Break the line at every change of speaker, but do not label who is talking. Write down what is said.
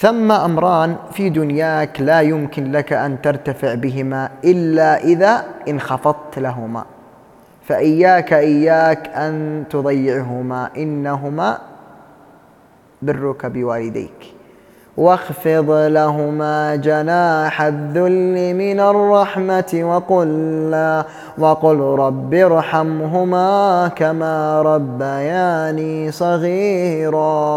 ثم أمران في دنياك لا يمكن لك أن ترتفع بهما إلا إذا انخفضت لهما. فإياك إياك أن تضيعهما إنهما برك بوالديك. واخفض لهما جناح الذل من الرحمة وقل لا وقل رب ارحمهما كما ربياني صغيرا.